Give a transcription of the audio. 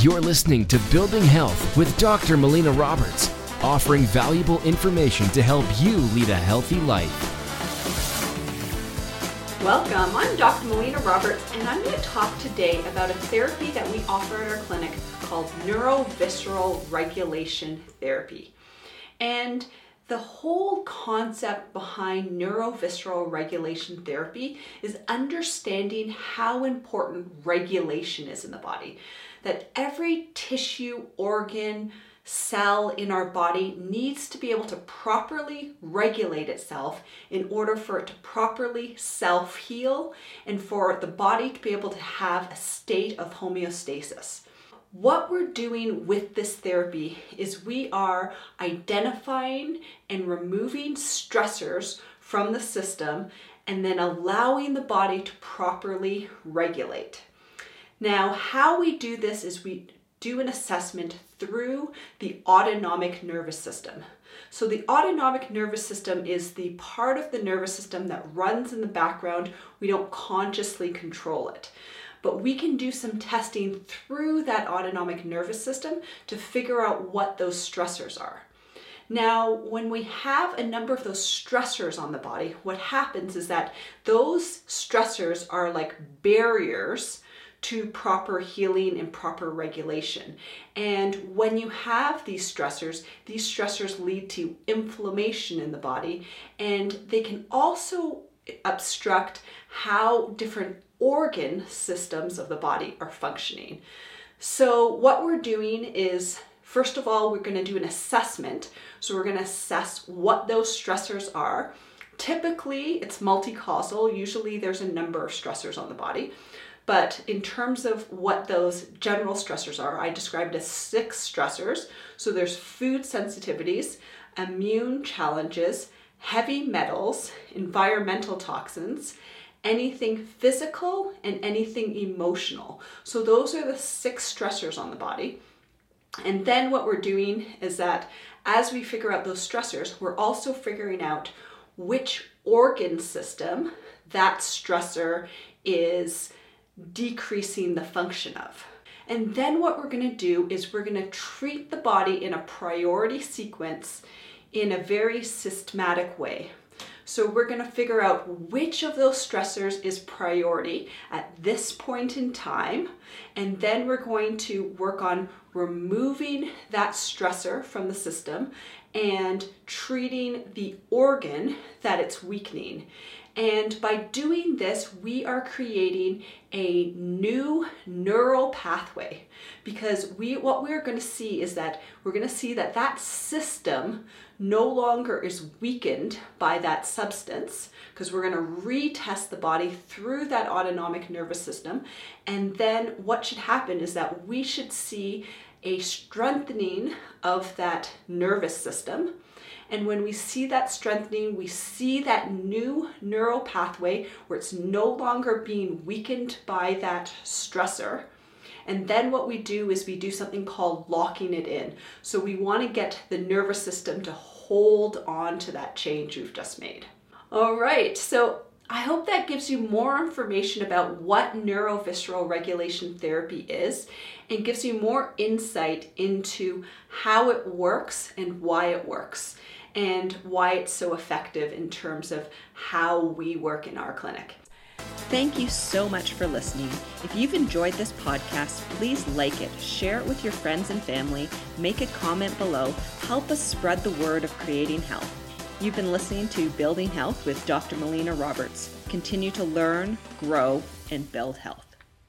You're listening to Building Health with Dr. Melina Roberts, offering valuable information to help you lead a healthy life. Welcome, I'm Dr. Melina Roberts, and I'm going to talk today about a therapy that we offer at our clinic called neurovisceral regulation therapy. And the whole concept behind neurovisceral regulation therapy is understanding how important regulation is in the body. That every tissue, organ, cell in our body needs to be able to properly regulate itself in order for it to properly self heal and for the body to be able to have a state of homeostasis. What we're doing with this therapy is we are identifying and removing stressors from the system and then allowing the body to properly regulate. Now, how we do this is we do an assessment through the autonomic nervous system. So, the autonomic nervous system is the part of the nervous system that runs in the background. We don't consciously control it but we can do some testing through that autonomic nervous system to figure out what those stressors are. Now, when we have a number of those stressors on the body, what happens is that those stressors are like barriers to proper healing and proper regulation. And when you have these stressors, these stressors lead to inflammation in the body, and they can also obstruct how different organ systems of the body are functioning. So, what we're doing is first of all, we're going to do an assessment. So, we're going to assess what those stressors are. Typically, it's multi-causal. Usually, there's a number of stressors on the body. But in terms of what those general stressors are, I described as six stressors. So there's food sensitivities, immune challenges, heavy metals, environmental toxins, anything physical, and anything emotional. So, those are the six stressors on the body. And then what we're doing is that as we figure out those stressors, we're also figuring out which organ system that stressor is decreasing the function of. And then what we're going to do is we're going to treat the body in a priority sequence in a very systematic way. So we're going to figure out which of those stressors is priority at this point in time. And then we're going to work on removing that stressor from the system and treating the organ that it's weakening. And by doing this, we are creating a new neural pathway. Because we what we're going to see is that we're going to see that that system no longer is weakened by that substance. Because we're going to retest the body through that autonomic nervous system. And then what should happen is that we should see a strengthening of that nervous system and when we see that strengthening, we see that new neural pathway where it's no longer being weakened by that stressor. And then what we do is we do something called locking it in. So we want to get the nervous system to hold on to that change we've just made. All right, so I hope that gives you more information about what neurovisceral regulation therapy is and gives you more insight into how it works and why it works and why it's so effective in terms of how we work in our clinic. Thank you so much for listening. If you've enjoyed this podcast, please like it, share it with your friends and family, make a comment below, help us spread the word of creating health. You've been listening to Building Health with Dr. Melina Roberts. Continue to learn, grow, and build health.